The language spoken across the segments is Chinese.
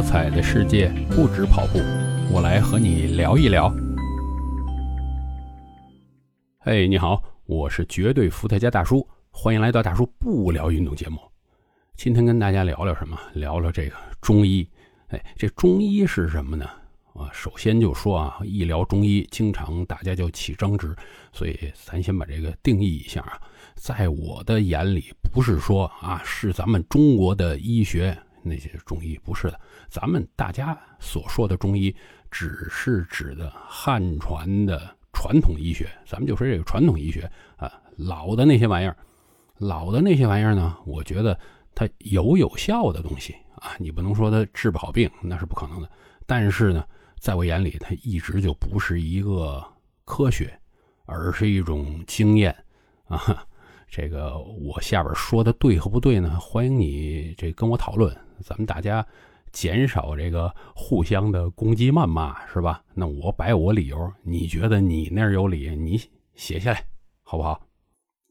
多彩的世界不止跑步，我来和你聊一聊。嘿，你好，我是绝对伏特加大叔，欢迎来到大叔不聊运动节目。今天跟大家聊聊什么？聊聊这个中医。哎，这中医是什么呢？啊，首先就说啊，一聊中医，经常大家就起争执，所以咱先把这个定义一下啊。在我的眼里，不是说啊，是咱们中国的医学那些中医，不是的。咱们大家所说的中医，只是指的汉传的传统医学。咱们就说这个传统医学啊，老的那些玩意儿，老的那些玩意儿呢，我觉得它有有效的东西啊，你不能说它治不好病，那是不可能的。但是呢，在我眼里，它一直就不是一个科学，而是一种经验啊。这个我下边说的对和不对呢？欢迎你这跟我讨论，咱们大家减少这个互相的攻击谩骂，是吧？那我摆我理由，你觉得你那儿有理，你写下来，好不好？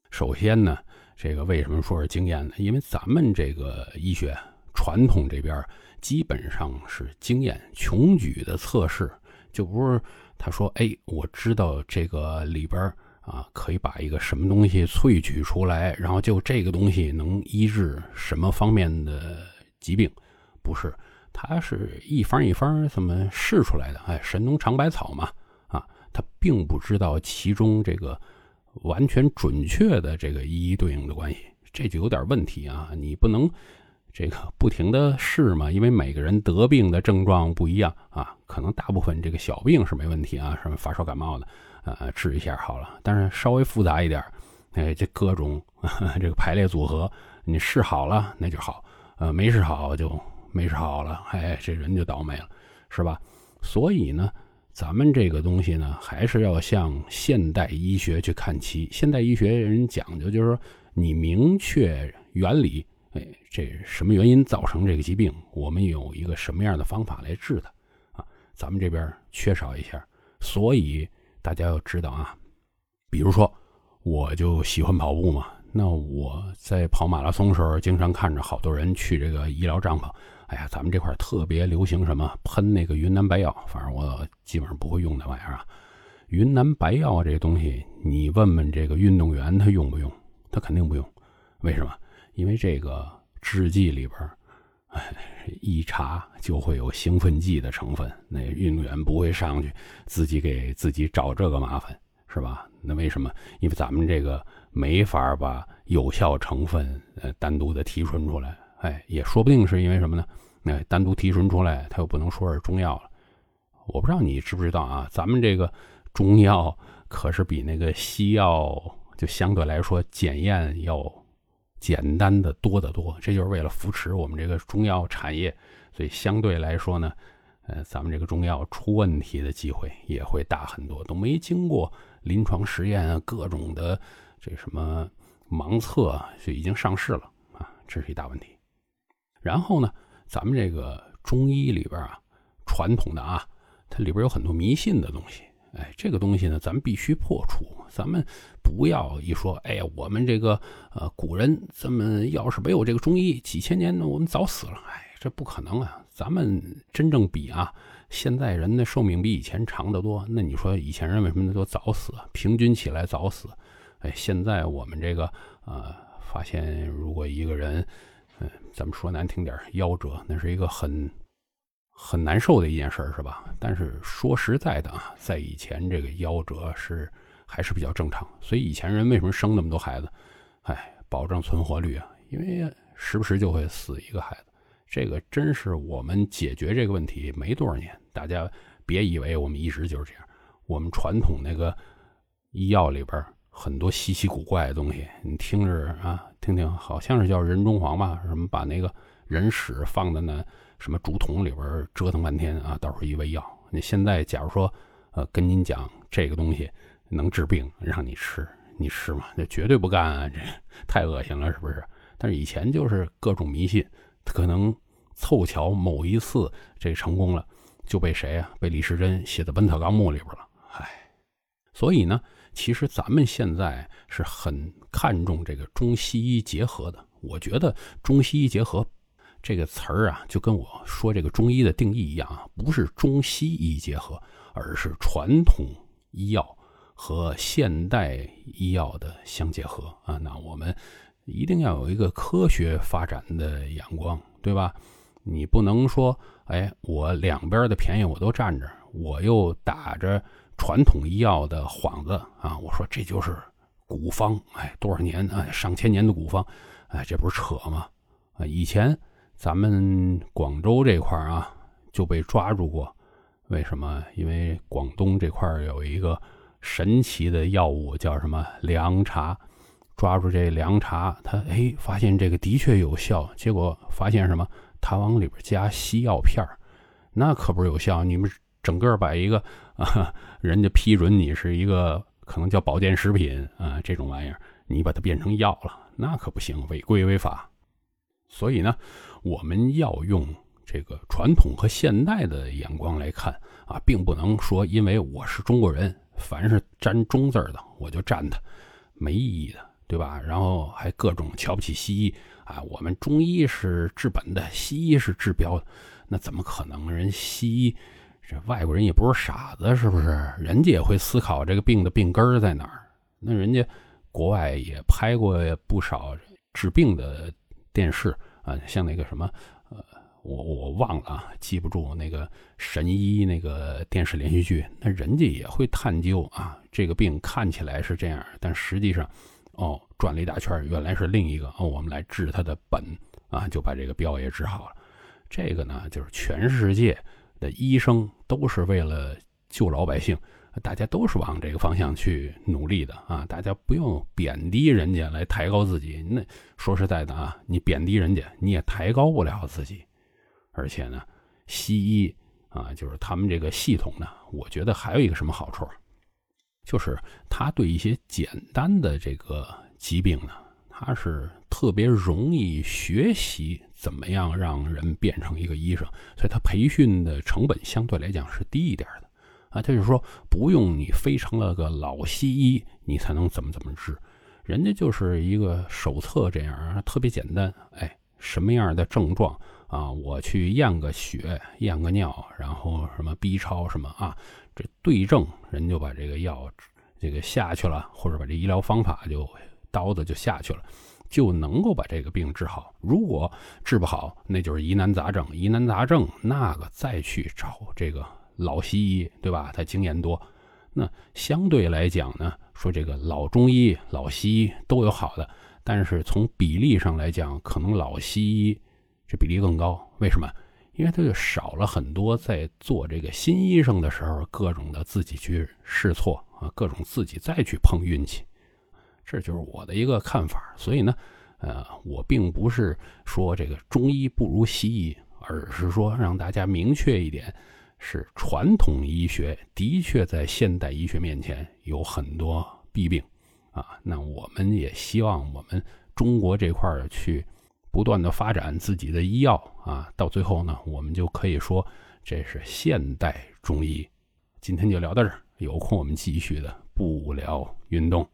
首先呢，这个为什么说是经验呢？因为咱们这个医学传统这边基本上是经验穷举的测试，就不是他说，哎，我知道这个里边。啊，可以把一个什么东西萃取出来，然后就这个东西能医治什么方面的疾病？不是，它是一方一方这么试出来的。哎，神农尝百草嘛，啊，他并不知道其中这个完全准确的这个一一对应的关系，这就有点问题啊！你不能这个不停的试嘛，因为每个人得病的症状不一样啊，可能大部分这个小病是没问题啊，什么发烧感冒的。呃，治一下好了，但是稍微复杂一点，哎，这各种 这个排列组合，你试好了那就好，呃，没治好就没治好了，哎，这人就倒霉了，是吧？所以呢，咱们这个东西呢，还是要向现代医学去看齐。现代医学人讲究就是说，你明确原理，哎，这什么原因造成这个疾病，我们有一个什么样的方法来治它啊？咱们这边缺少一下，所以。大家要知道啊，比如说，我就喜欢跑步嘛。那我在跑马拉松时候，经常看着好多人去这个医疗帐篷。哎呀，咱们这块特别流行什么喷那个云南白药，反正我基本上不会用那玩意儿啊。云南白药这东西，你问问这个运动员他用不用？他肯定不用。为什么？因为这个制剂里边。哎，一查就会有兴奋剂的成分，那运动员不会上去自己给自己找这个麻烦，是吧？那为什么？因为咱们这个没法把有效成分呃单独的提纯出来。哎，也说不定是因为什么呢？那单独提纯出来，它又不能说是中药了。我不知道你知不知道啊？咱们这个中药可是比那个西药就相对来说检验要。简单的多得多，这就是为了扶持我们这个中药产业，所以相对来说呢，呃，咱们这个中药出问题的机会也会大很多，都没经过临床实验啊，各种的这什么盲测就已经上市了啊，这是一大问题。然后呢，咱们这个中医里边啊，传统的啊，它里边有很多迷信的东西。哎，这个东西呢，咱们必须破除。咱们不要一说，哎呀，我们这个呃古人，咱们要是没有这个中医，几千年呢，我们早死了。哎，这不可能啊！咱们真正比啊，现在人的寿命比以前长得多。那你说以前人为什么都早死？平均起来早死。哎，现在我们这个呃，发现如果一个人，嗯，咱们说难听点，夭折，那是一个很。很难受的一件事，是吧？但是说实在的啊，在以前这个夭折是还是比较正常，所以以前人为什么生那么多孩子？哎，保证存活率啊，因为时不时就会死一个孩子。这个真是我们解决这个问题没多少年。大家别以为我们一直就是这样，我们传统那个医药里边很多稀奇古怪的东西，你听着啊，听听，好像是叫人中黄吧？什么把那个人屎放在那？什么竹筒里边折腾半天啊，到时候一味药。你现在假如说，呃，跟您讲这个东西能治病，让你吃，你吃吗？那绝对不干啊，这 太恶心了，是不是？但是以前就是各种迷信，可能凑巧某一次这成功了，就被谁啊？被李时珍写在《本草纲目》里边了。唉，所以呢，其实咱们现在是很看重这个中西医结合的。我觉得中西医结合。这个词儿啊，就跟我说这个中医的定义一样啊，不是中西医结合，而是传统医药和现代医药的相结合啊。那我们一定要有一个科学发展的眼光，对吧？你不能说，哎，我两边的便宜我都占着，我又打着传统医药的幌子啊，我说这就是古方，哎，多少年，啊，上千年的古方，哎，这不是扯吗？啊，以前咱们广州这块啊就被抓住过，为什么？因为广东这块有一个神奇的药物叫什么凉茶，抓住这凉茶，他哎发现这个的确有效，结果发现什么？他往里边加西药片儿，那可不是有效。你们整个把一个啊，人家批准你是一个可能叫保健食品啊这种玩意儿，你把它变成药了，那可不行，违规违法。所以呢，我们要用这个传统和现代的眼光来看啊，并不能说因为我是中国人，凡是沾中字儿的我就沾它，没意义的，对吧？然后还各种瞧不起西医。啊，我们中医是治本的，西医是治标的，那怎么可能？人西医，这外国人也不是傻子，是不是？人家也会思考这个病的病根在哪儿。那人家国外也拍过不少治病的电视啊，像那个什么，呃，我我忘了啊，记不住那个神医那个电视连续剧。那人家也会探究啊，这个病看起来是这样，但实际上。哦，转了一大圈，原来是另一个哦。我们来治他的本啊，就把这个标也治好了。这个呢，就是全世界的医生都是为了救老百姓，大家都是往这个方向去努力的啊。大家不用贬低人家来抬高自己。那说实在的啊，你贬低人家，你也抬高不了自己。而且呢，西医啊，就是他们这个系统呢，我觉得还有一个什么好处？就是他对一些简单的这个疾病呢，他是特别容易学习怎么样让人变成一个医生，所以他培训的成本相对来讲是低一点的啊。就是说，不用你非成了个老西医，你才能怎么怎么治，人家就是一个手册这样，特别简单。哎，什么样的症状啊？我去验个血，验个尿，然后什么 B 超什么啊？这对症，人就把这个药这个下去了，或者把这医疗方法就刀子就下去了，就能够把这个病治好。如果治不好，那就是疑难杂症。疑难杂症那个再去找这个老西医，对吧？他经验多。那相对来讲呢，说这个老中医、老西医都有好的，但是从比例上来讲，可能老西医这比例更高。为什么？因为他就少了很多在做这个新医生的时候，各种的自己去试错啊，各种自己再去碰运气，这就是我的一个看法。所以呢，呃，我并不是说这个中医不如西医，而是说让大家明确一点，是传统医学的确在现代医学面前有很多弊病啊。那我们也希望我们中国这块儿去。不断的发展自己的医药啊，到最后呢，我们就可以说这是现代中医。今天就聊到这儿，有空我们继续的不聊运动。